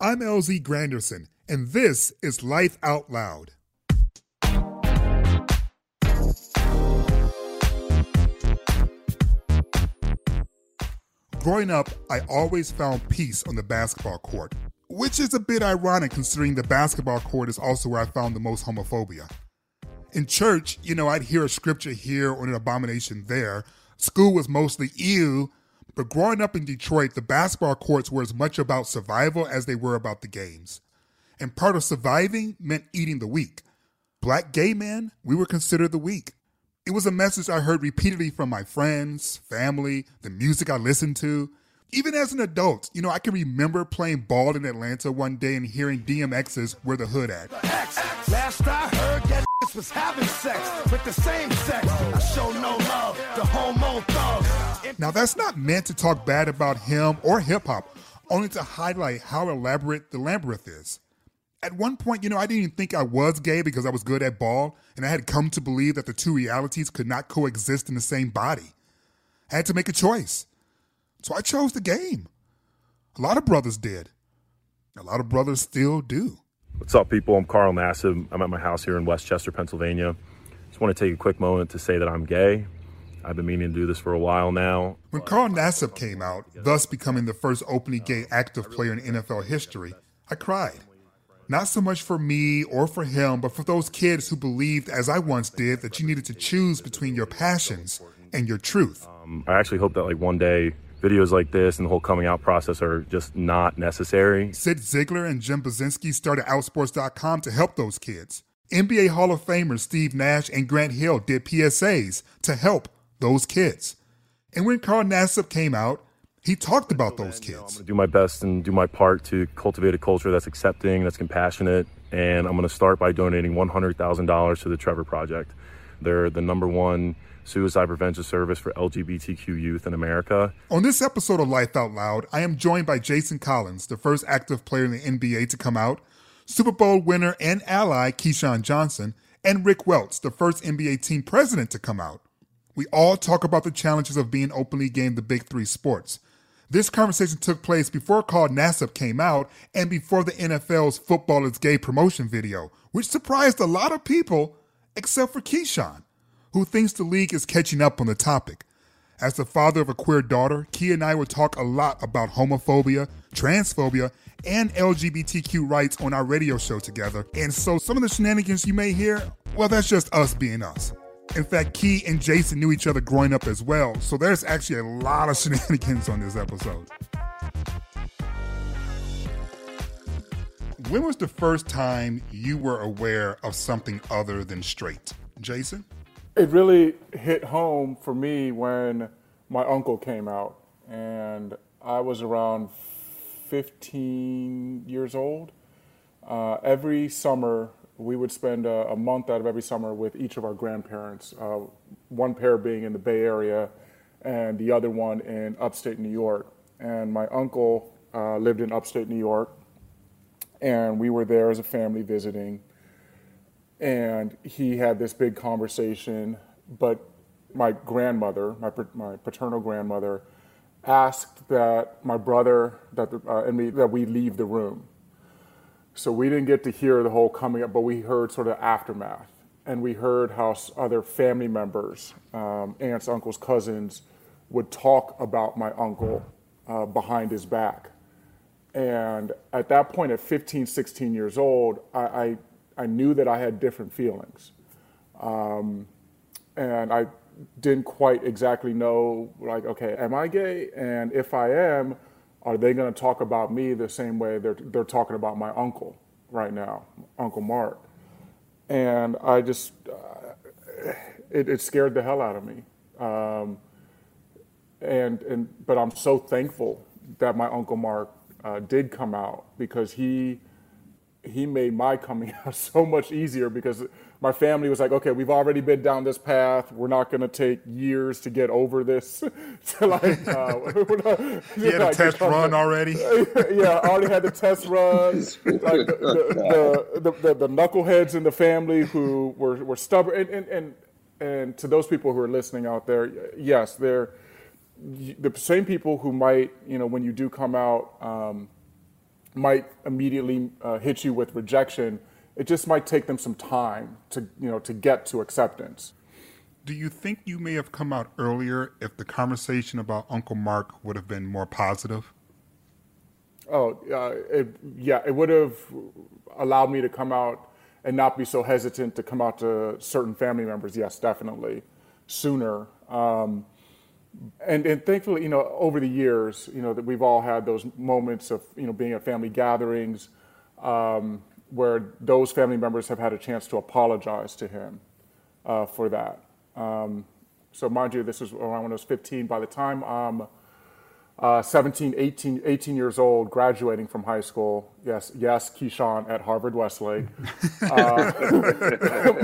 I'm LZ Granderson, and this is Life Out Loud. Growing up, I always found peace on the basketball court, which is a bit ironic considering the basketball court is also where I found the most homophobia. In church, you know, I'd hear a scripture here or an abomination there. School was mostly ew, but growing up in Detroit, the basketball courts were as much about survival as they were about the games. And part of surviving meant eating the weak. Black gay men, we were considered the weak. It was a message I heard repeatedly from my friends, family, the music I listened to. Even as an adult, you know, I can remember playing ball in Atlanta one day and hearing DMX's Where the Hood At. Last I heard, was having sex with the same sex. I show no love, the homo thug. Now, that's not meant to talk bad about him or hip hop, only to highlight how elaborate the labyrinth is at one point, you know, I didn't even think I was gay because I was good at ball, and I had come to believe that the two realities could not coexist in the same body. I had to make a choice. So I chose the game. A lot of brothers did. A lot of brothers still do. What's up, people? I'm Carl Nassib. I'm at my house here in West Chester, Pennsylvania. Just want to take a quick moment to say that I'm gay. I've been meaning to do this for a while now. When Carl Nassib came out, thus becoming the first openly gay active player in NFL history, I cried. Not so much for me or for him, but for those kids who believed, as I once did, that you needed to choose between your passions and your truth. Um, I actually hope that like one day videos like this and the whole coming out process are just not necessary. Cyd Zeigler and Jim Buzinski started Outsports.com to help those kids. NBA Hall of Famers Steve Nash and Grant Hill did PSAs to help those kids. And when Carl Nassib came out, he talked about those kids. I'm going to do my best and do my part to cultivate a culture that's accepting, that's compassionate, and I'm going to start by donating $100,000 to the Trevor Project. They're the number one suicide prevention service for LGBTQ youth in America. On this episode of Life Out Loud, I am joined by Jason Collins, the first active player in the NBA to come out, Super Bowl winner and ally Keyshawn Johnson, and Rick Welts, the first NBA team president to come out. We all talk about the challenges of being openly gay in the big three sports. This conversation took place before Carl Nassib came out and before the NFL's Football is Gay promotion video, which surprised a lot of people except for Keyshawn, who thinks the league is catching up on the topic. As the father of a queer daughter, Key and I will talk a lot about homophobia, transphobia, and LGBTQ rights on our radio show together. And so some of the shenanigans you may hear, well, that's just us being us. In fact, Key and Jason knew each other growing up as well, so there's actually a lot of shenanigans on this episode. When was the first time you were aware of something other than straight? Jason? It really hit home for me when my uncle came out, and I was around 15 years old. Uh, every summer, we would spend a, a, month out of every summer with each of our grandparents, uh, one pair being in the Bay Area and the other one in upstate New York. And my uncle uh, lived in upstate New York, and we were there as a family visiting. And he had this big conversation, but my grandmother, my, my paternal grandmother, asked that my brother that, uh, and me that we leave the room so we didn't get to hear the whole coming up, but we heard sort of aftermath. And we heard how other family members, um, aunts, uncles, cousins, would talk about my uncle uh, behind his back. And at that point, at 15, 16 years old, I, I, I knew that I had different feelings. Um, and I didn't quite exactly know, like, okay, am I gay? And if I am, are they going to talk about me the same way they're, they're talking about my uncle right now, Uncle Mark? And I just, uh, it, it, scared the hell out of me. Um, and, and, but I'm so thankful that my Uncle Mark uh, did come out because he, he made my coming out so much easier because my family was like, okay, we've already been down this path. We're not going to take years to get over this. to like, uh, not, you had like, a test run already. yeah, I already had the test run. Like the, the, the, the, the knuckleheads in the family who were, were stubborn. And, and, and, and to those people who are listening out there, yes, they're the same people who might, you know, when you do come out, um, might immediately uh, hit you with rejection. It just might take them some time to, you know, to get to acceptance. Do you think you may have come out earlier if the conversation about Uncle Mark would have been more positive? Oh, uh, it, yeah, it would have allowed me to come out and not be so hesitant to come out to certain family members. Yes, definitely, sooner. Um, and, and thankfully, you know, over the years, you know, that we've all had those moments of, you know, being at family gatherings um, where those family members have had a chance to apologize to him uh, for that. Um, so mind you, this was around when I was 15. By the time I'm uh, 17, 18, 18 years old, graduating from high school, yes, yes, Keyshawn at Harvard Westlake. uh,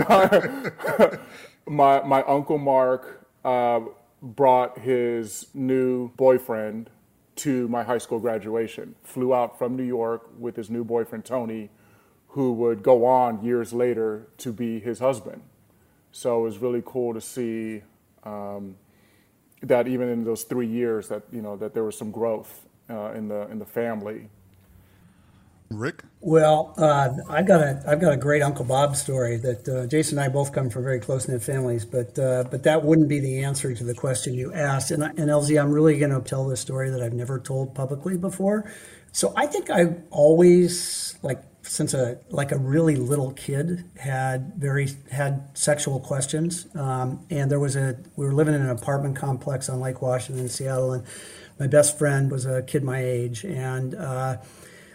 my, my, my, uncle Mark uh, brought his new boyfriend to my high school graduation. Flew out from New York with his new boyfriend Tony, who would go on years later to be his husband. So it was really cool to see um, that even in those three years that you know that there was some growth uh, in the in the family. Rick? Well, uh, I've got a I've got a great Uncle Bob story that uh, Jason and I both come from very close knit families, but uh, but that wouldn't be the answer to the question you asked. And and LZ, I'm really going to tell this story that I've never told publicly before. So I think I always like since a like a really little kid had very had sexual questions, um, and there was a we were living in an apartment complex on Lake Washington in Seattle, and my best friend was a kid my age, and uh,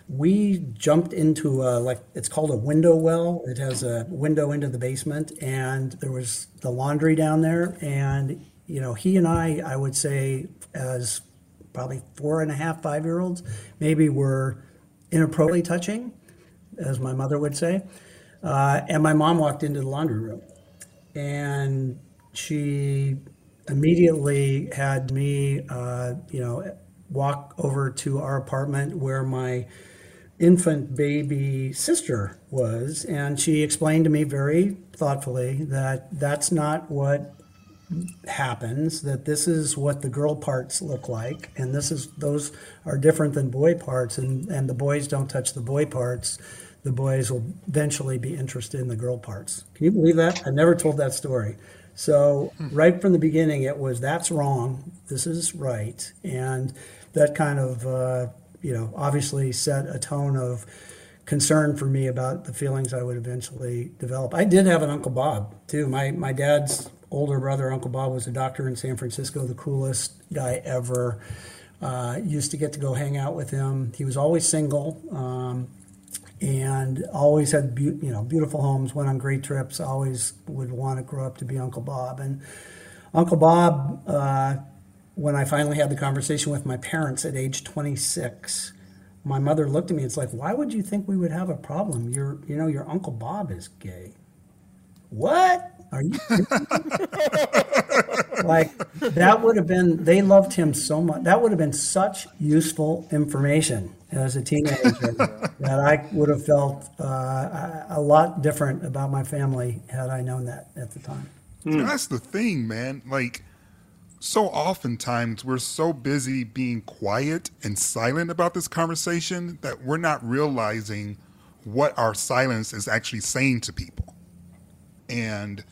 we jumped into a, like it's called a window well. It has a window into the basement, and there was the laundry down there. And you know, he and I, I would say, as probably four and a half, five year olds, maybe were inappropriately touching, as my mother would say. Uh, and my mom walked into the laundry room, and she immediately had me, uh, you know, walk over to our apartment where my infant baby sister was, and she explained to me very thoughtfully that that's not what happens that this is what the girl parts look like and this is those are different than boy parts and and the boys don't touch the boy parts. The boys will eventually be interested in the girl parts. Can you believe that? I never told that story. So right from the beginning it was that's wrong. This is right. And that kind of uh, you know, obviously set a tone of concern for me about the feelings I would eventually develop. I did have an Uncle Bob too. My my dad's older brother, Uncle Bob, was a doctor in San Francisco, the coolest guy ever. Uh, used to get to go hang out with him. He was always single. Um, and always had be- you know beautiful homes. Went on great trips. Always would want to grow up to be Uncle Bob. And Uncle Bob uh, when I finally had the conversation with my parents at age 26, my mother looked at me. It's like, why would you think we would have a problem? Your, you know, your uncle Bob is gay. What are you? like that would have been. They loved him so much. That would have been such useful information as a teenager that I would have felt uh, a lot different about my family had I known that at the time. That's the thing, man. Like so oftentimes we're so busy being quiet and silent about this conversation that we're not realizing what our silence is actually saying to people. And,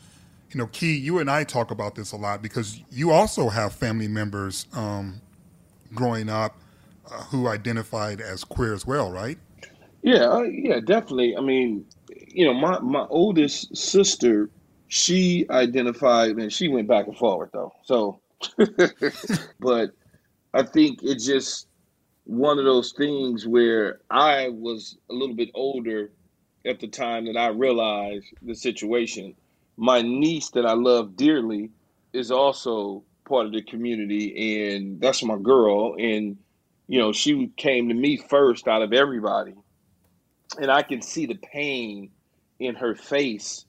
you know, Key, you and I talk about this a lot because you also have family members um, growing up uh, who identified as queer as well, right? Yeah, uh, yeah, definitely. I mean, you know, my, my oldest sister, she identified and she went back and forward though. So but I think it's just one of those things where I was a little bit older at the time that I realized the situation. My niece that I love dearly is also part of the community and that's my girl and you know she came to me first out of everybody and I can see the pain in her face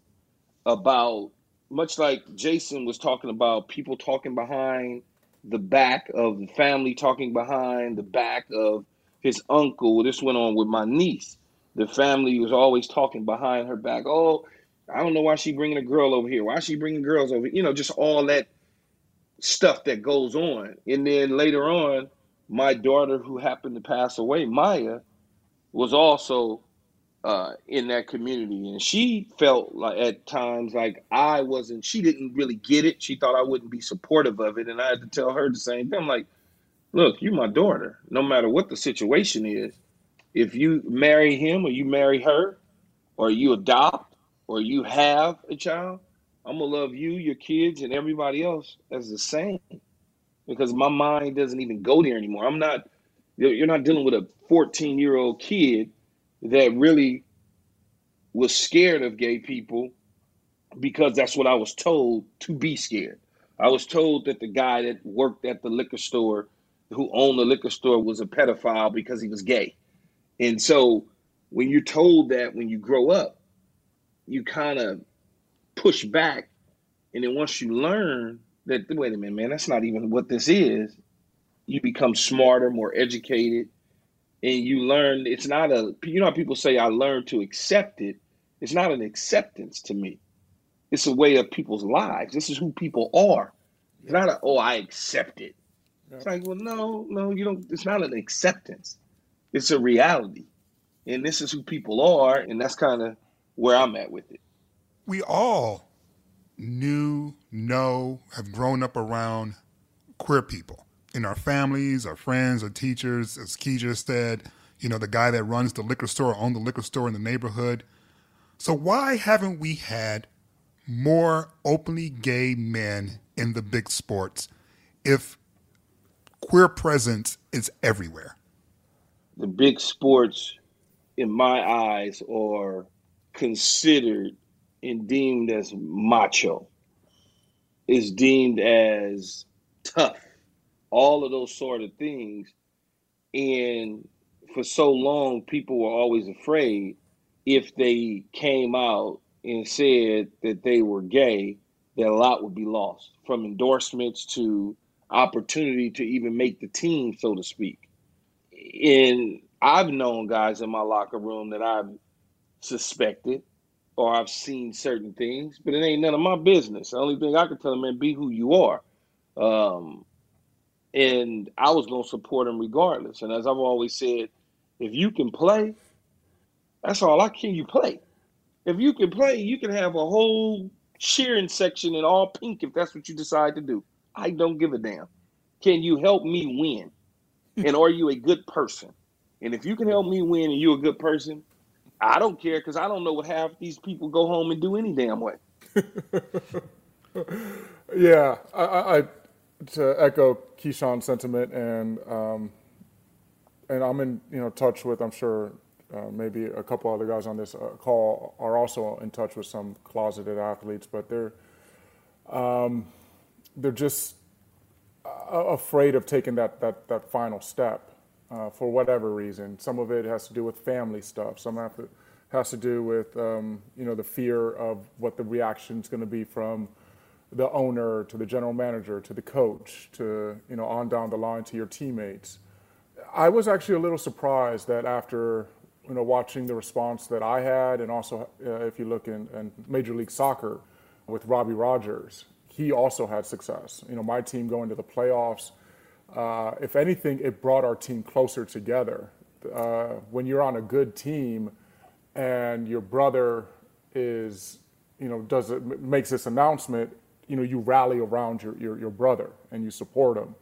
about much like Jason was talking about people talking behind the back of the family, talking behind the back of his uncle. This went on with my niece. The family was always talking behind her back. Oh, I don't know why she bringing a girl over here. Why she bringing girls over? You know, just all that stuff that goes on. And then later on, my daughter, who happened to pass away, Maya, was also uh, in that community, and she felt like at times like I wasn't. She didn't really get it. She thought I wouldn't be supportive of it, and I had to tell her the same thing. I'm like, look, you're my daughter. No matter what the situation is, if you marry him or you marry her, or you adopt or you have a child, I'm gonna love you, your kids, and everybody else as the same. Because my mind doesn't even go there anymore. I'm not. You're not dealing with a 14 year old kid that really was scared of gay people because that's what I was told to be scared. I was told that the guy that worked at the liquor store, who owned the liquor store, was a pedophile because he was gay. And so when you're told that when you grow up, you kind of push back. And then once you learn that, wait a minute, man, that's not even what this is, you become smarter, more educated, and you learn it's not a you know how people say i learned to accept it. It's not an acceptance to me. It's a way of people's lives. This is who people are. It's not a oh i accept it. It's like well no no you don't it's not an acceptance. It's a reality. And this is who people are and that's kind of where i'm at with it. We all knew know have grown up around queer people in our families, our friends, our teachers, as Keija said, you know, the guy that runs the liquor store, owned the liquor store in the neighborhood. So why haven't we had more openly gay men in the big sports if queer presence is everywhere? The big sports, in my eyes, are considered and deemed as macho, is deemed as tough all of those sort of things. And for so long, people were always afraid if they came out and said that they were gay, that a lot would be lost from endorsements to opportunity to even make the team, so to speak. And I've known guys in my locker room that I've suspected or I've seen certain things, but it ain't none of my business. The only thing I can tell them, man, be who you are. Um, and I was going to support him regardless. And as I've always said, if you can play, that's all I can you play. If you can play, you can have a whole cheering section in all pink if that's what you decide to do. I don't give a damn. Can you help me win? and are you a good person? And if you can help me win and you're a good person, I don't care because I don't know what half these people go home and do any damn way. yeah, I, I, to echo Keyshawn's sentiment, and um, and I'm in you know touch with I'm sure uh, maybe a couple other guys on this uh, call are also in touch with some closeted athletes, but they're um, they're just afraid of taking that that that final step uh, for whatever reason. Some of it has to do with family stuff. Some have to, has to do with um, you know the fear of what the reaction is going to be from the owner to the general manager to the coach to you know on down the line to your teammates. I was actually a little surprised that after you know watching the response that I had, and also uh, if you look in, in, Major League Soccer with Robbie Rogers, he also had success. You know, my team going to the playoffs. Uh, if anything, it brought our team closer together. Uh, when you're on a good team, and your brother is, you know, does it makes this announcement, you know, you rally around your, your, your brother and you support him.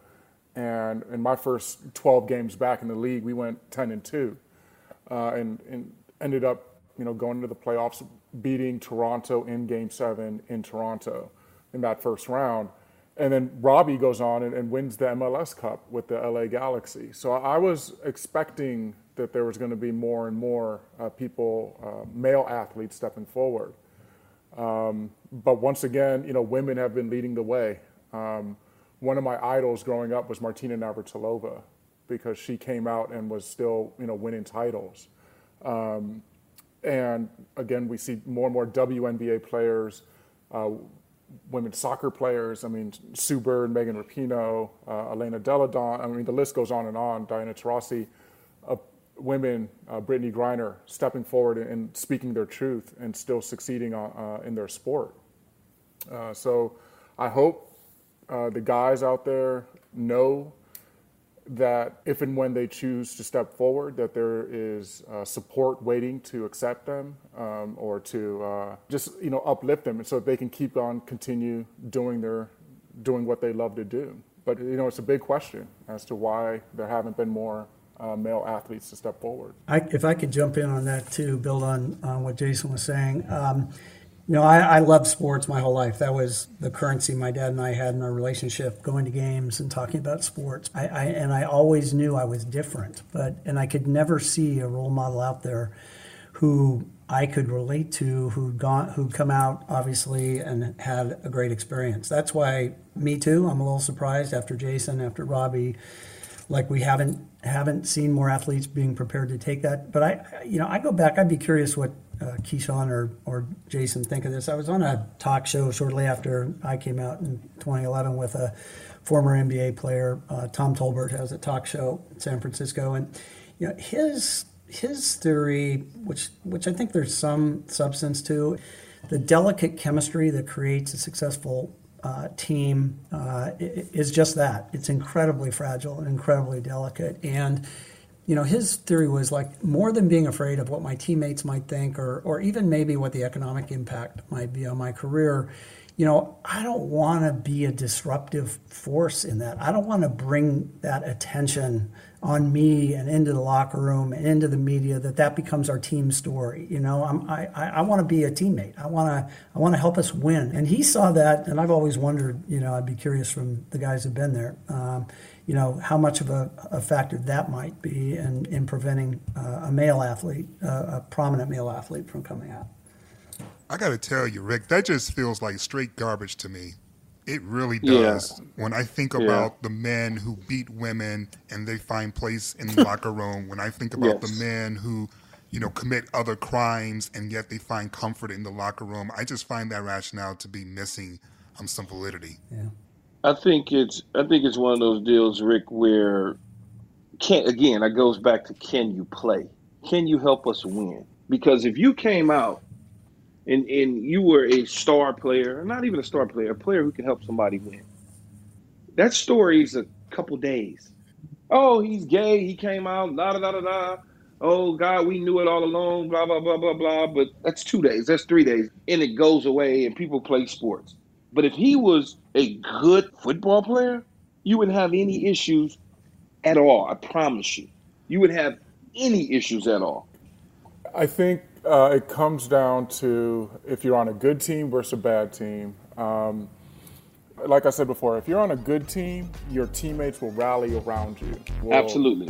And in my first 12 games back in the league, we went 10 and 2 uh, and, and ended up, you know, going into the playoffs, beating Toronto in game seven in Toronto in that first round. And then Robbie goes on and, and wins the MLS Cup with the LA Galaxy. So I was expecting that there was going to be more and more uh, people, uh, male athletes, stepping forward. Um, but once again, you know, women have been leading the way. Um, one of my idols growing up was Martina Navratilova because she came out and was still, you know, winning titles. Um, and again, we see more and more WNBA players, uh, women's soccer players. I mean, Sue Bird, Megan Rapinoe, uh, Elena Delle Donne. I mean, the list goes on and on. Diana Taurasi women, uh, Brittney Griner, stepping forward and, speaking their truth and still succeeding uh, in their sport. Uh, so I hope uh, the guys out there know that if and when they choose to step forward, that there is uh, support waiting to accept them um, or to uh, just you know uplift them, so that they can keep on continue doing their doing what they love to do. But you know, it's a big question as to why there haven't been more uh, male athletes to step forward. I, if I could jump in on that too, build on, on what Jason was saying. Um, you know, I, I sports my whole life. That was the currency my dad and I had in our relationship, going to games and talking about sports. I, I and I always knew I was different, but and I could never see a role model out there who I could relate to, who'd gone, who'd come out obviously and had a great experience. That's why me too. I'm a little surprised after Jason, after Robbie, like we haven't haven't seen more athletes being prepared to take that. But I, you know, I go back. I'd be curious what uh, Keyshawn or, or Jason think of this. I was on a talk show shortly after I came out in 2011 with a former NBA player. Uh, Tom Tolbert has a talk show in San Francisco, and you know his his theory, which which I think there's some substance to, the delicate chemistry that creates a successful uh, team uh, is just that. It's incredibly fragile and incredibly delicate, and you know, his theory was like more than being afraid of what my teammates might think or, or even maybe what the economic impact might be on my career. You know, I don't want to be a disruptive force in that. I don't want to bring that attention on me and into the locker room and into the media that that becomes our team story. You know, I'm, I, I want to be a teammate. I want to I want to help us win. And he saw that, and I've always wondered. You know, I'd be curious from the guys who've been there. Um, you know, how much of a, a factor that might be in, in preventing uh, a male athlete, uh, a prominent male athlete, from coming out. I got to tell you, Rick, that just feels like straight garbage to me. It really does. Yeah. When I think about yeah. the men who beat women and they find place in the locker room, when I think about yes. the men who, you know, commit other crimes and yet they find comfort in the locker room, I just find that rationale to be missing um, some validity. Yeah. I think it's I think it's one of those deals, Rick, where can again, it goes back to can you play? Can you help us win? Because if you came out and, and you were a star player, not even a star player, a player who can help somebody win, that story is a couple days. Oh, he's gay, he came out, da da da da da. Oh God, we knew it all along, blah blah blah blah blah. But that's two days, that's three days, and it goes away, and people play sports. But if he was a good football player, you wouldn't have any issues at all. I promise you. You would have any issues at all. I think uh, it comes down to if you're on a good team versus a bad team. Um, like I said before, if you're on a good team, your teammates will rally around you. Will, Absolutely.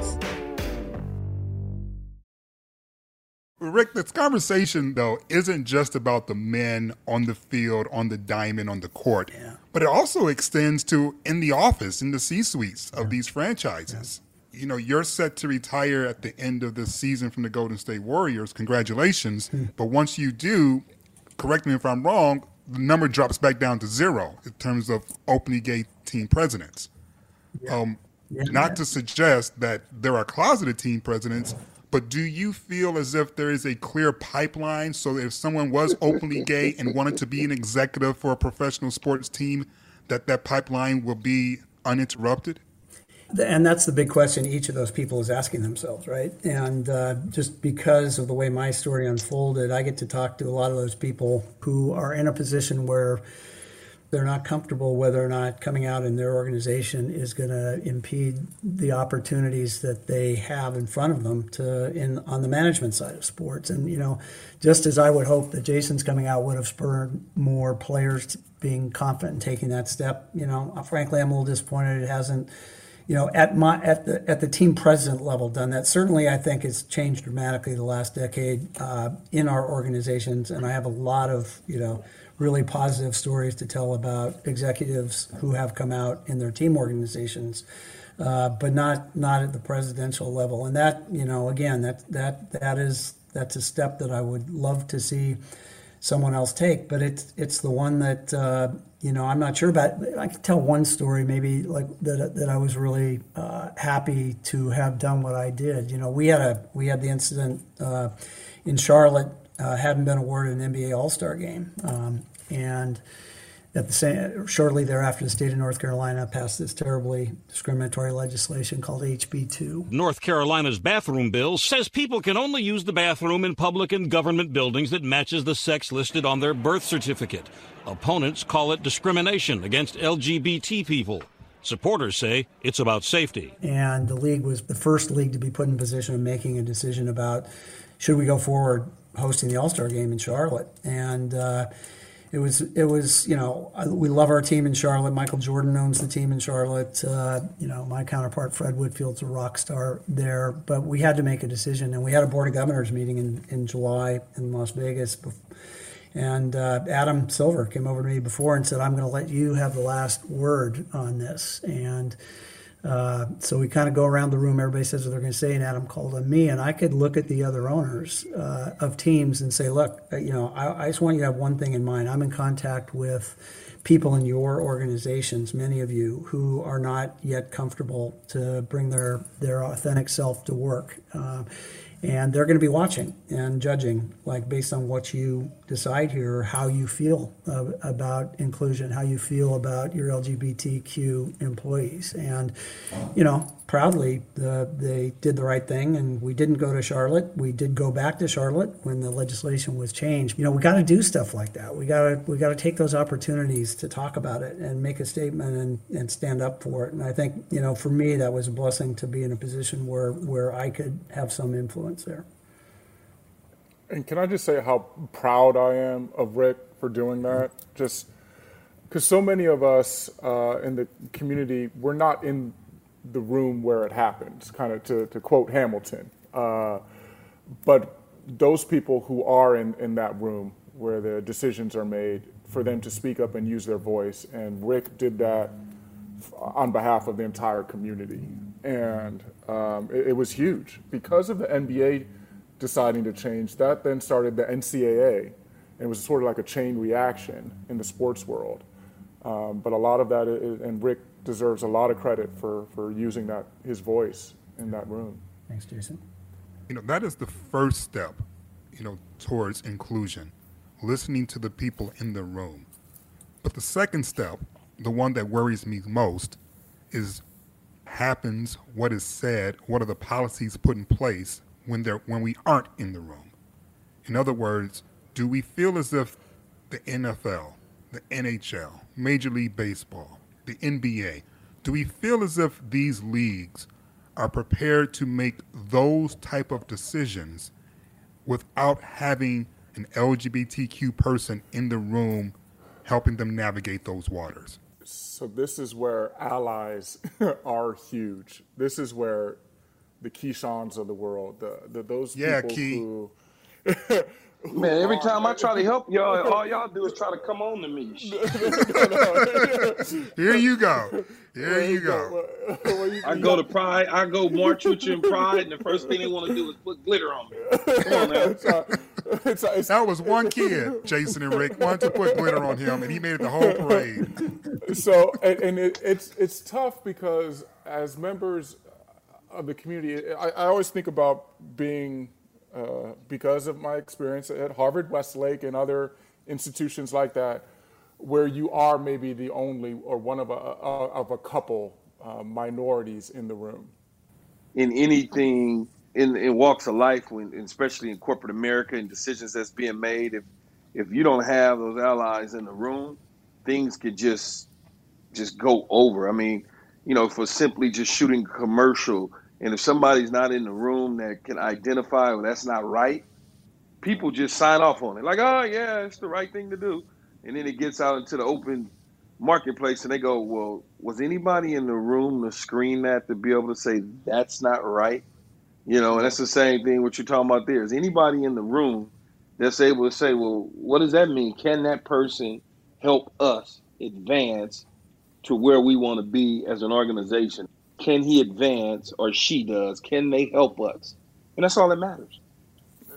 Rick, this conversation though isn't just about the men on the field, on the diamond, on the court, yeah. but it also extends to in the office, in the C-suites of yeah. these franchises. Yeah. You know, you're set to retire at the end of this season from the Golden State Warriors. Congratulations! Hmm. But once you do, correct me if I'm wrong, the number drops back down to zero in terms of openly gay team presidents. Um, not to suggest that there are closeted team presidents but do you feel as if there is a clear pipeline so if someone was openly gay and wanted to be an executive for a professional sports team, that that pipeline will be uninterrupted? and that's the big question each of those people is asking themselves, right? And uh, just because of the way my story unfolded, I get to talk to a lot of those people who are in a position where they're not comfortable whether or not coming out in their organization is going to impede the opportunities that they have in front of them to in on the management side of sports. And you know just as i would hope that jason's coming out would have spurred more players being confident in taking that step you know frankly i'm a little disappointed it hasn't you know at my at the at the team president level done that. Certainly i think it's changed dramatically the last decade uh, in our organizations and i have a lot of you know really positive stories to tell about executives who have come out in their team organizations, uh, but not not at the presidential level. And that you know again that that that is that's a step that I would love to see someone else take. But it's it's the one that uh, you know I'm not sure about. I can tell one story maybe like that that I was really uh, happy to have done what I did. You know we had a we had the incident uh, in Charlotte. Uh, hadn't been awarded an NBA All Star game, um, and at the same, shortly thereafter, the state of North Carolina passed this terribly discriminatory legislation called HB2. North Carolina's bathroom bill says people can only use the bathroom in public and government buildings that matches the sex listed on their birth certificate. Opponents call it discrimination against LGBT people. Supporters say it's about safety. And the league was the first league to be put in position of making a decision about should we go forward hosting the All Star game in Charlotte. And uh, it was it was you know we love our team in Charlotte. Michael Jordan owns the team in Charlotte. Uh, you know my counterpart Fred Whitfield's a rock star there, but we had to make a decision, and we had a board of governors meeting in in July in Las Vegas. And uh, Adam Silver came over to me before and said, "I'm going to let you have the last word on this." And uh, so we kind of go around the room. Everybody says what they're going to say, and Adam called on me, and I could look at the other owners uh, of teams and say, "Look, uh, you know, I, I, just want you to have one thing in mind. I'm in contact with people in your organizations, many of you who are not yet comfortable to bring their their authentic self to work." Uh, and they're going to be watching and judging like based on what you decide here how you feel uh, about inclusion how you feel about your lgbtq employees. And you know proudly uh, they did the right thing and we didn't go to charlotte. We did go back to charlotte when the legislation was changed. You know we got to do stuff like that. We got to we got to take those opportunities to talk about it and make a statement and, and stand up for it. And i think you know for me that was a blessing to be in a position where where i could have some influence there and can i just say how proud i am of rick for doing that just because so many of us uh, in the community we're not in the room where it happens, kind of to, to quote Hamilton. Uh, but those people who are in, in that room where the decisions are made, for them to speak up and use their voice. And Rick did that on behalf of the entire community. And um, it, it, was huge. Because of the NBA deciding to change, that then started the NCAA. And it was sort of like a chain reaction in the sports world. Um, but a lot of that, is, and Rick deserves a lot of credit for, for using that his voice in that room. Thanks, Jason. You know, that is the first step, you know, towards inclusion, listening to the people in the room. But the second step, the one that worries me most, is happens, what is said, what are the policies put in place when they're when we aren't in the room. In other words, do we feel as if the NFL, the NHL, Major League Baseball, the NBA, do we feel as if these leagues are prepared to make those type of decisions without having an LGBTQ person in the room helping them navigate those waters? So this is where allies are huge. This is where the Keyshawns of the world, the, the those yeah, people Key. who Man, every time I try to help y'all, all y'all do is try to come on to me. Here you go. Here you go. I go to Pride. I go march with you in Pride, and the first thing they want to do is put glitter on me. Come on now. It's a, it's a, it's That was one kid, Jason and Rick, wanted to put glitter on him, and he made it the whole parade. so and, and it, it's it's tough because as members of the community, I, I always think about being uh, because of my experience at Harvard Westlake and other institutions like that, where you are maybe the only or one of a, a of a couple uh, minorities in the room? In anything in, in walks of life, when especially in corporate America and decisions that's being made, if if you don't have those allies in the room, things could just just go over. I mean, you know, for simply just shooting commercial, and if somebody's not in the room that can identify well, that's not right, people just sign off on it. Like, oh yeah, it's the right thing to do. And then it gets out into the open marketplace and they go, Well, was anybody in the room to screen that to be able to say that's not right? You know, and that's the same thing what you're talking about there. Is anybody in the room that's able to say, Well, what does that mean? Can that person help us advance to where we want to be as an organization? Can he advance or she does? Can they help us? And that's all that matters.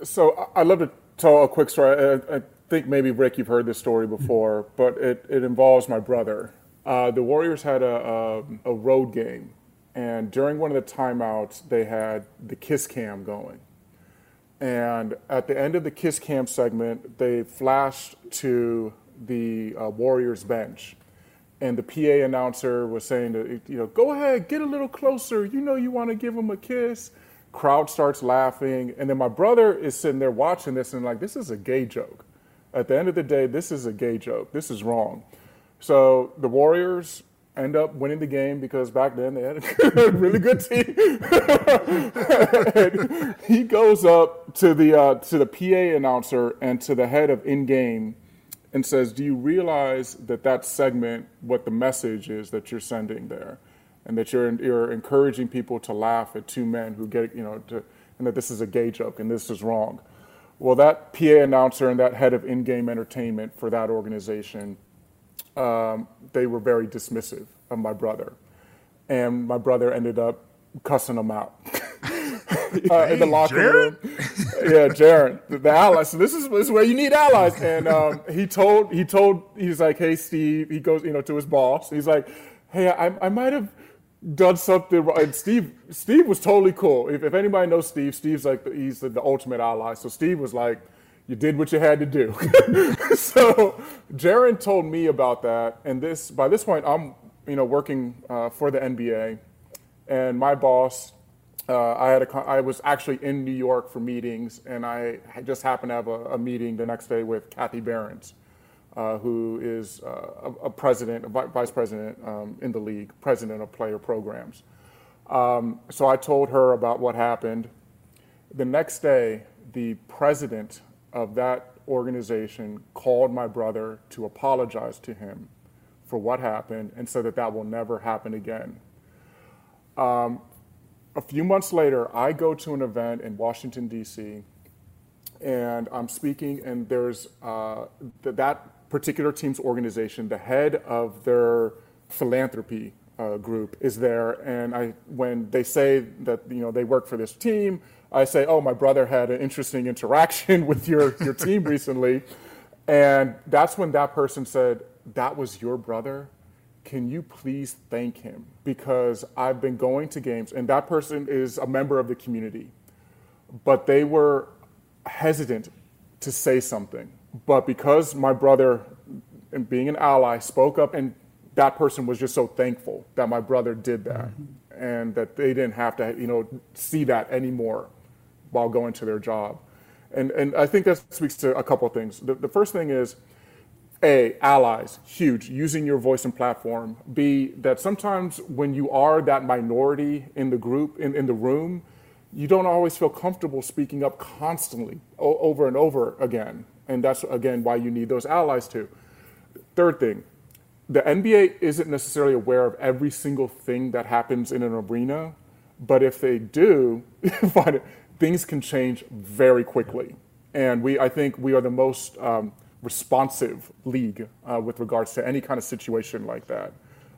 So I'd love to tell a quick story. I, I think maybe Rick, you've heard this story before, but it, it involves my brother. Uh, the Warriors had a, a, a road game, and during one of the timeouts, they had the kiss cam going. And at the end of the kiss cam segment, they flashed to the uh, Warriors bench. And the PA announcer was saying, to, you know, go ahead, get a little closer. You know, you want to give him a kiss. Crowd starts laughing. And then my brother is sitting there watching this and like, this is a gay joke. At the end of the day, this is a gay joke. This is wrong. So the Warriors end up winning the game because back then they had a really good team. he goes up to the uh, to the PA announcer and to the head of in game and says, "Do you realize that that segment, what the message is that you're sending there, and that you're you're encouraging people to laugh at two men who get you know to, and that this is a gay joke and this is wrong." Well, that PA announcer and that head of in-game entertainment for that organization, um, they were very dismissive of my brother, and my brother ended up cussing them out. uh, in the locker room. yeah, Jarron, the, the, allies. So this is, this is where you need allies. And um, he told he told he's like, hey Steve. He goes, you know, to his boss. He's like, hey, I, I might have done something wrong. And Steve, Steve was totally cool. If, if anybody knows Steve, Steve's like, he's the, the ultimate ally. So Steve was like, you did what you had to do. so Jarron told me about that. And this, by this point, I'm, you know, working uh, for the NBA. And my boss, uh, I had a, I was actually in New York for meetings, and I just happened to have a, a meeting the next day with Kathy Behrens uh, who is uh, a, a, president, a vice president um, in the league, president of player programs. Um, so I told her about what happened. The next day, the president of that organization called my brother to apologize to him for what happened and said that that will never happen again. Um, a few months later, I go to an event in Washington, D.C., and I'm speaking, and there's uh, th- that particular team's organization, the head of their philanthropy uh, group is there, and I when they say that you know they work for this team, I say, "Oh, my brother had an interesting interaction with your your team recently," and that's when that person said, "That was your brother." Can you please thank him? Because I've been going to games, and that person is a member of the community, but they were hesitant to say something but because my brother, and being an ally, spoke up, and that person was just so thankful that my brother did that, mm-hmm. and that they didn't have to, you know, see that anymore while going to their job. And, and I think that speaks to a couple of things. The, the first thing is, A, allies, huge, using your voice and platform. B, that sometimes when you are that minority in the group, in, in the room, you don't always feel comfortable speaking up constantly over and over again. And that's, again, why you need those allies too. Third thing, the NBA isn't necessarily aware of every single thing that happens in an arena, but if they do, things can change very quickly. And we, I think we are the most um, responsive league uh, with regards to any kind of situation like that.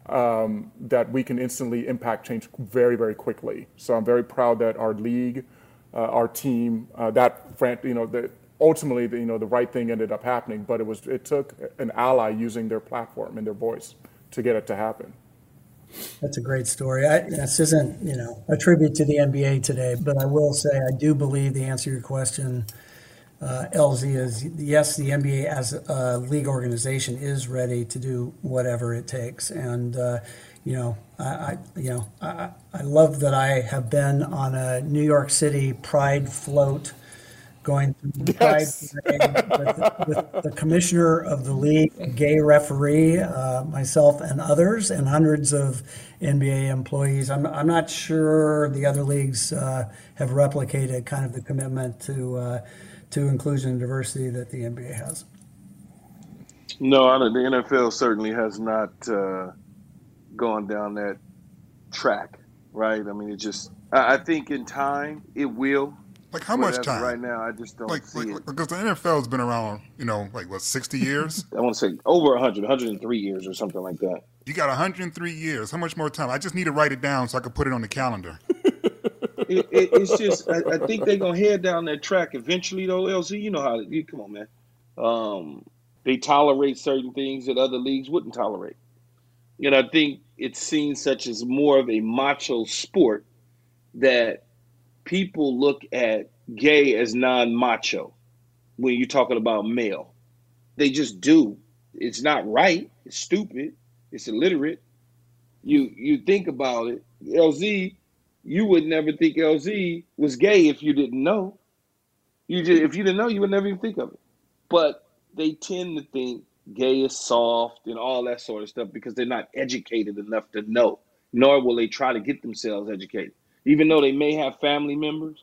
Um, that we can instantly impact change very, very quickly. So I'm very proud that our league, uh, our team, uh, that you know, the, ultimately, the, you know, the right thing ended up happening, but it was it took an ally using their platform and their voice to get it to happen. That's a great story. I, this isn't, you know, a tribute to the NBA today, but I will say I do believe the answer to your question, uh, LZ, is yes, the NBA as a league organization is ready to do whatever it takes. And, uh, you know, I, I you know, I, I love that I have been on a New York City Pride float going through yes. Pride with, with, the commissioner of the league, gay referee, uh, myself, and others, and hundreds of NBA employees. I'm, I'm not sure the other leagues uh, have replicated kind of the commitment to uh, to inclusion and diversity that the NBA has. No, the NFL certainly has not uh, gone down that track, right? I mean, it just, I think in time it will. Like how much time? Right now, I just don't like, see like, it. Because the NFL has been around, you know, like what, 60 years? I want to say over 100, 103 years or something like that. You got 103 years. How much more time? I just need to write it down so I can put it on the calendar. It, it, it's just, I, I think they're to head down that track eventually, though, LZ. You know how, you come on, man. Um, they tolerate certain things that other leagues wouldn't tolerate. And I think it's seen such as more of a macho sport that people look at gay as non-macho when you're talking about male. They just do. It's not right. It's stupid. It's illiterate. You you think about it, LZ. You would never think LZ was gay if you didn't know. You just if you didn't know, you would never even think of it. But they tend to think gay is soft and all that sort of stuff because they're not educated enough to know, nor will they try to get themselves educated. Even though they may have family members,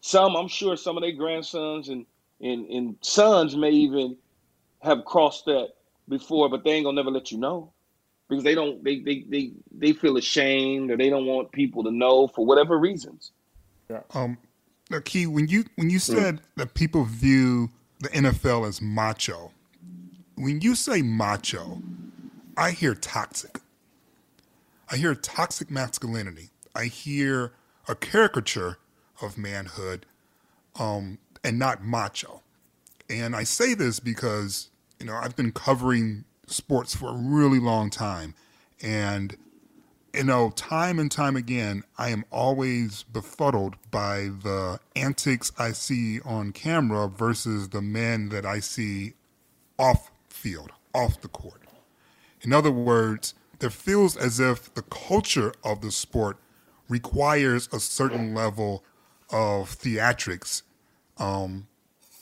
some I'm sure some of their grandsons and and, and sons may even have crossed that before, but they ain't gonna never let you know because they don't they they they, they feel ashamed or they don't want people to know for whatever reasons. Yeah. Um, Key, when you when you said mm. that people view the NFL as macho, when you say macho, I hear toxic. I hear toxic masculinity. I hear a caricature of manhood um, and not macho. And I say this because, you know, I've been covering sports for a really long time. And, you know, time and time again, I am always befuddled by the antics I see on camera versus the men that I see off field, off the court. In other words, it feels as if the culture of the sport requires a certain level of theatrics um,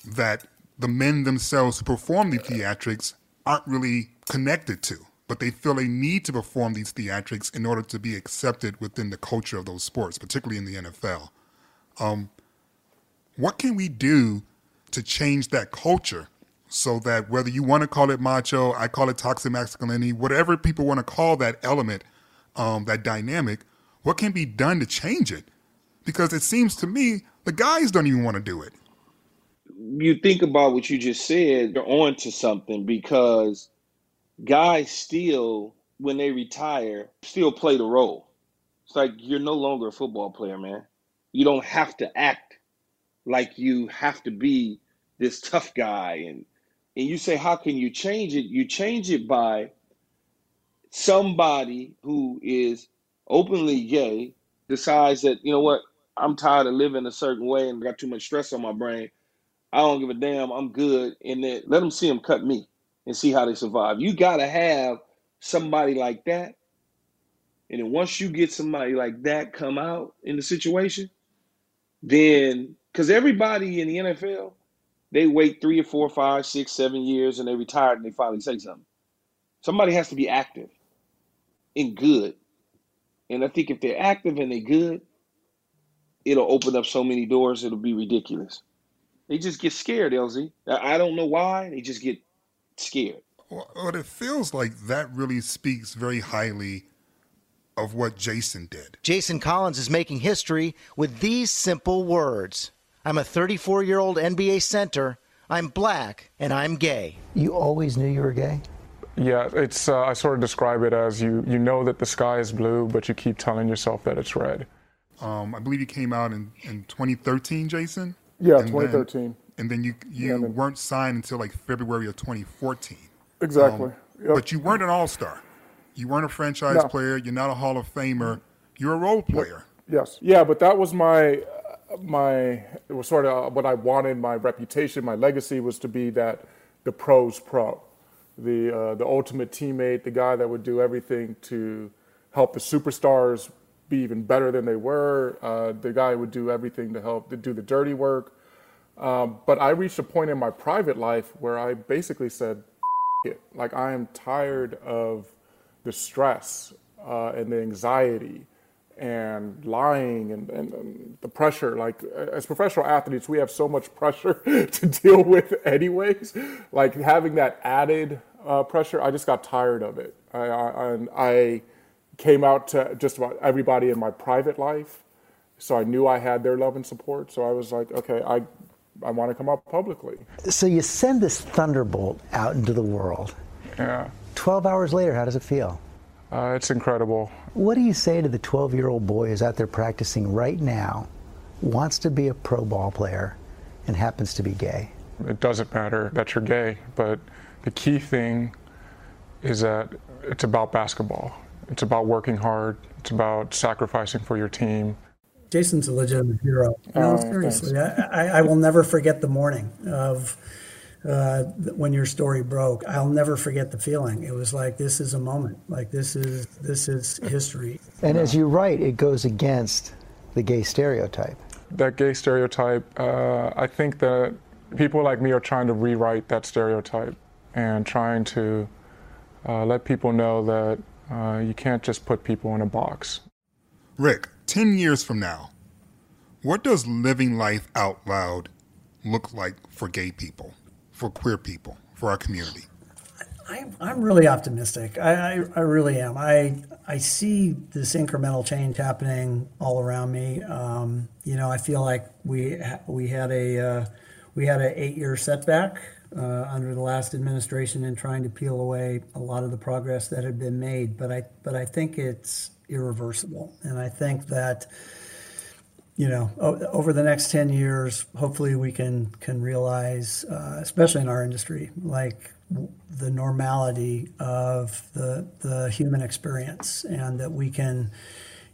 that the men themselves who perform the theatrics aren't really connected to, but they feel they need to perform these theatrics in order to be accepted within the culture of those sports, particularly in the NFL. Um, what can we do to change that culture so that whether you want to call it macho, I call it toxic masculinity, whatever people want to call that element, um, that dynamic, what can be done to change it? Because it seems to me the guys don't even want to do it. You think about what you just said, you're on to something because guys still, when they retire, still play the role. It's like you're no longer a football player, man. You don't have to act like you have to be this tough guy and and you say, how can you change it? You change it by somebody who is openly gay decides that, you know what, I'm tired of living a certain way and got too much stress on my brain. I don't give a damn. I'm good. And then let them see them cut me and see how they survive. You got to have somebody like that. And then once you get somebody like that come out in the situation, then because everybody in the NFL, they wait three or four, five, six, seven years and they retire and they finally say something. Somebody has to be active and good. And I think if they're active and they're good, it'll open up so many doors, it'll be ridiculous. They just get scared, LZ. I don't know why. They just get scared. Well, it feels like that really speaks very highly of what Jason did. Jason Collins is making history with these simple words I'm a 34 year old NBA center. I'm black and I'm gay. You always knew you were gay? Yeah, it's. Uh, I sort of describe it as you. You know that the sky is blue, but you keep telling yourself that it's red. Um, I believe he came out in, in 2013, Jason. Yeah, and 2013. And then you you then, weren't signed until like February of 2014. Exactly. Um, yep. But you weren't an all star. You weren't a franchise no. player. You're not a Hall of Famer. You're a role player. Yes. Yeah, but that was my my it was sort of what I wanted. My reputation, my legacy was to be that the pros pro, the uh, the ultimate teammate, the guy that would do everything to help the superstars be even better than they were. Uh, the guy would do everything to help to do the dirty work. Um, but I reached a point in my private life where I basically said, it. Like, I am tired of the stress uh, and the anxiety and lying and, and, and, the pressure. Like, as professional athletes, we have so much pressure to deal with, anyways. Like, having that added uh, pressure, I just got tired of it. I, I, I came out to just about everybody in my private life. So I knew I had their love and support. So I was like, okay, I, I want to come out publicly. So you send this thunderbolt out into the world. Yeah. 12 hours later, how does it feel? Uh, it's incredible. What do you say to the 12 year old boy who's out there practicing right now, wants to be a pro ball player, and happens to be gay? It doesn't matter that you're gay, but the key thing is that it's about basketball. It's about working hard. It's about sacrificing for your team. Jason's a legitimate hero. No, oh, seriously, I, I, will never forget the morning of uh, when your story broke. I'll never forget the feeling. It was like this is a moment. Like this is this is history. And as you write, it goes against the gay stereotype. That gay stereotype. Uh, I think that people like me are trying to rewrite that stereotype and trying to uh, let people know that uh, you can't just put people in a box. Rick, 10 years from now, what does living life out loud look like for gay people, for queer people, for our community? I, I'm really optimistic. I, I, I, really am. I I see this incremental change happening all around me. Um, you know, I feel like we we had a uh, we had an eight year setback uh, under the last administration in trying to peel away a lot of the progress that had been made. But I but I think it's irreversible, and I think that you know over the next 10 years hopefully we can can realize uh, especially in our industry like the normality of the the human experience and that we can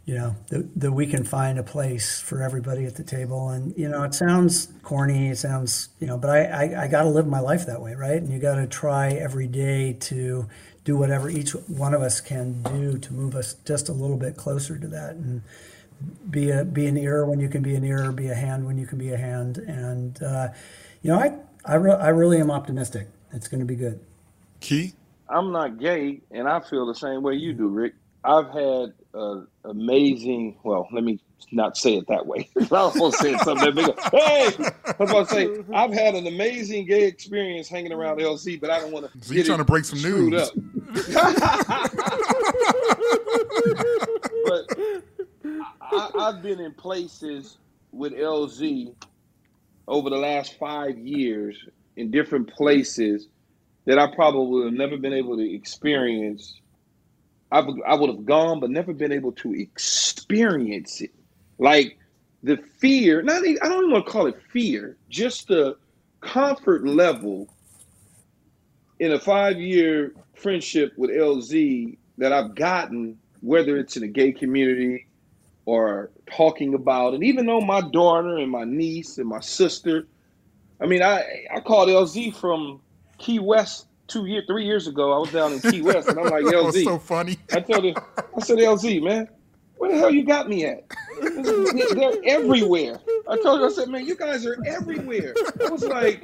you know that, that we can find a place for everybody at the table. And you know it sounds corny it sounds you know but i i, I got to live my life that way right? And you got to try every day to do whatever each one of us can do to move us just a little bit closer to that. And be a be an ear when you can be an ear be a hand when you can be a hand. And uh, you know i I, re- I really am optimistic. It's going to be good. Key? I'm not gay and i feel the same way you do rick. I've had uh, amazing. Well, let me not say it that way. I was supposed to say something bigger. Hey, I was about to say I've had an amazing gay experience hanging around LZ, but I don't want to. So you're trying to break some news. Up. but I, I've been in places with LZ over the last five years in different places that I probably would have never been able to experience I, I would have gone, but never been able to experience it. Like the fear, not I don't even want to call it fear, just the comfort level in a five year friendship with LZ that I've gotten, whether it's in the gay community or talking about it, even though my daughter and my niece and my sister, I mean, I, I called LZ from Key West two years, three years ago, I was down in Key West, and I'm like, LZ. so funny. I told her, I said, LZ, man, where the hell you got me at? They're everywhere. I told her, I said, man, you guys are everywhere. I was like,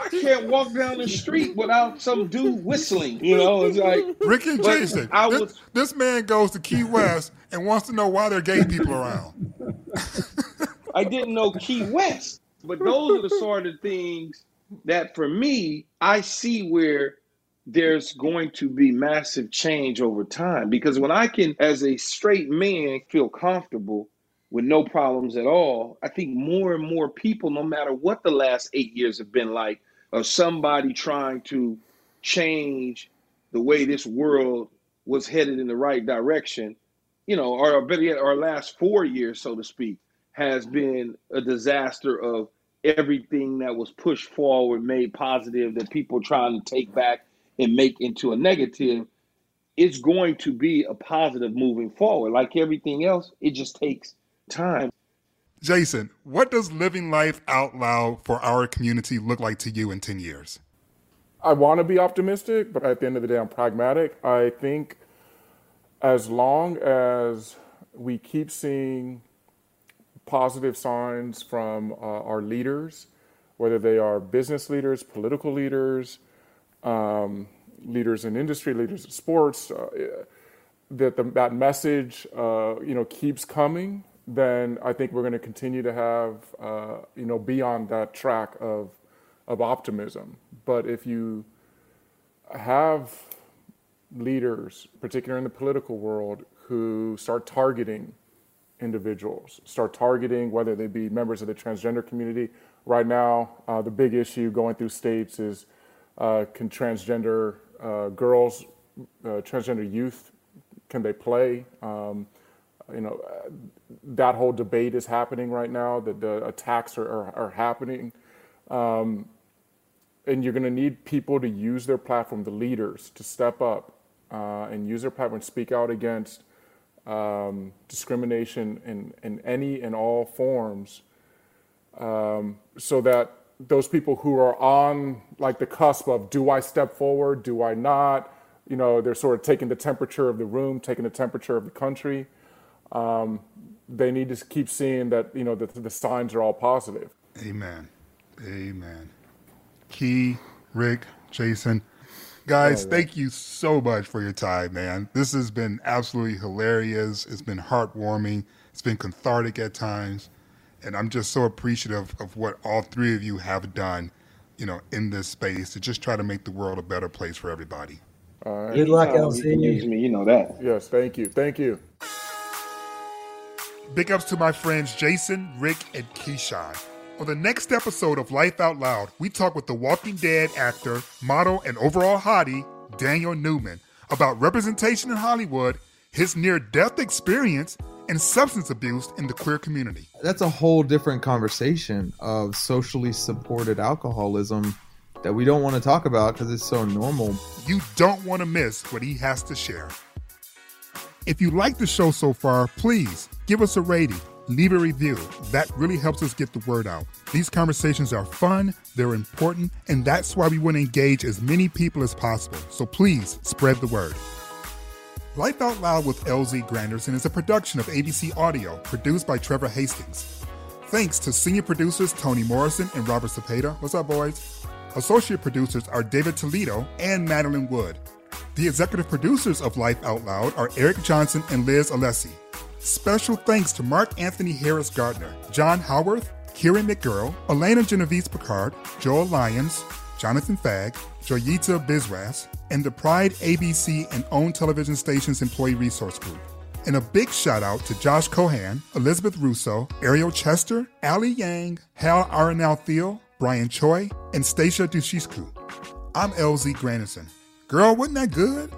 I can't walk down the street without some dude whistling. You know, it's like Ricky and Jason. I was, this, this man goes to Key West and wants to know why there are gay people around. I didn't know Key West, but those are the sort of things that for me, I see where there's going to be massive change over time. Because when I can, as a straight man, feel comfortable with no problems at all, I think more and more people, no matter what the last eight years have been like, of somebody trying to change the way this world was headed in the right direction, you know, or better yet, our last four years, so to speak, has been a disaster of everything that was pushed forward, made positive, that people trying to take back and make into a negative, it's going to be a positive moving forward. Like everything else, it just takes time. Jason, what does living life out loud for our community look like to you in 10 years? I want to be optimistic, but at the end of the day, I'm pragmatic. I think as long as we keep seeing positive signs from uh, our leaders, whether they are business leaders, political leaders, um, leaders in industry, leaders in sports, uh, that the, that message uh, you know keeps coming, then I think we're going to continue to have uh, you know be on that track of of optimism. But if you have leaders, particularly in the political world, who start targeting individuals, start targeting whether they be members of the transgender community. Right now, uh, the big issue going through states is uh, can transgender uh, girls, uh, transgender youth, can they play? Um, you know, that whole debate is happening right now. That the attacks are, are, are happening. Um, and you're going to need people to use their platform, the leaders, to step up uh, and use their platform, speak out against um, discrimination in, in any and all forms, um, so that those people who are on like the cusp of do I step forward, do I not, you know, they're sort of taking the temperature of the room, taking the temperature of the country. Um, they need to keep seeing that you know the, the signs are all positive. Amen. Amen. Key, Rick, Jason. Guys, oh, thank you so much for your time, man. This has been absolutely hilarious. It's been heartwarming. It's been cathartic at times. And I'm just so appreciative of what all three of you have done, you know, in this space to just try to make the world a better place for everybody. All right. Good luck, LZ. Me, you know that. Yes, thank you. Thank you. Big ups to my friends Jason, Rick, and Keyshawn. On the next episode of Life Out Loud, we talk with the Walking Dead actor, model, and overall hottie, Daniel Newman, about representation in Hollywood, his near death experience, and substance abuse in the queer community. That's a whole different conversation of socially supported alcoholism that we don't want to talk about because it's so normal. You don't want to miss what he has to share. If you like the show so far, please give us a rating leave a review. That really helps us get the word out. These conversations are fun, they're important, and that's why we want to engage as many people as possible. So please spread the word. Life Out Loud with LZ Granderson is a production of ABC Audio, produced by Trevor Hastings. Thanks to senior producers Tony Morrison and Robert Cepeda. What's up, boys? Associate producers are David Toledo and Madeline Wood. The executive producers of Life Out Loud are Eric Johnson and Liz Alessi. Special thanks to Mark Anthony Harris Gardner, John Howarth, Kieran McGurl, Elena Genovese Picard, Joel Lyons, Jonathan Fagg, Joyita Bizras, and the Pride ABC and OWN television stations employee resource group. And a big shout out to Josh Cohan, Elizabeth Russo, Ariel Chester, Ali Yang, Hal Aronal Thiel, Brian Choi, and Stacia Dushishku. I'm LZ Granderson. Girl, wasn't that good?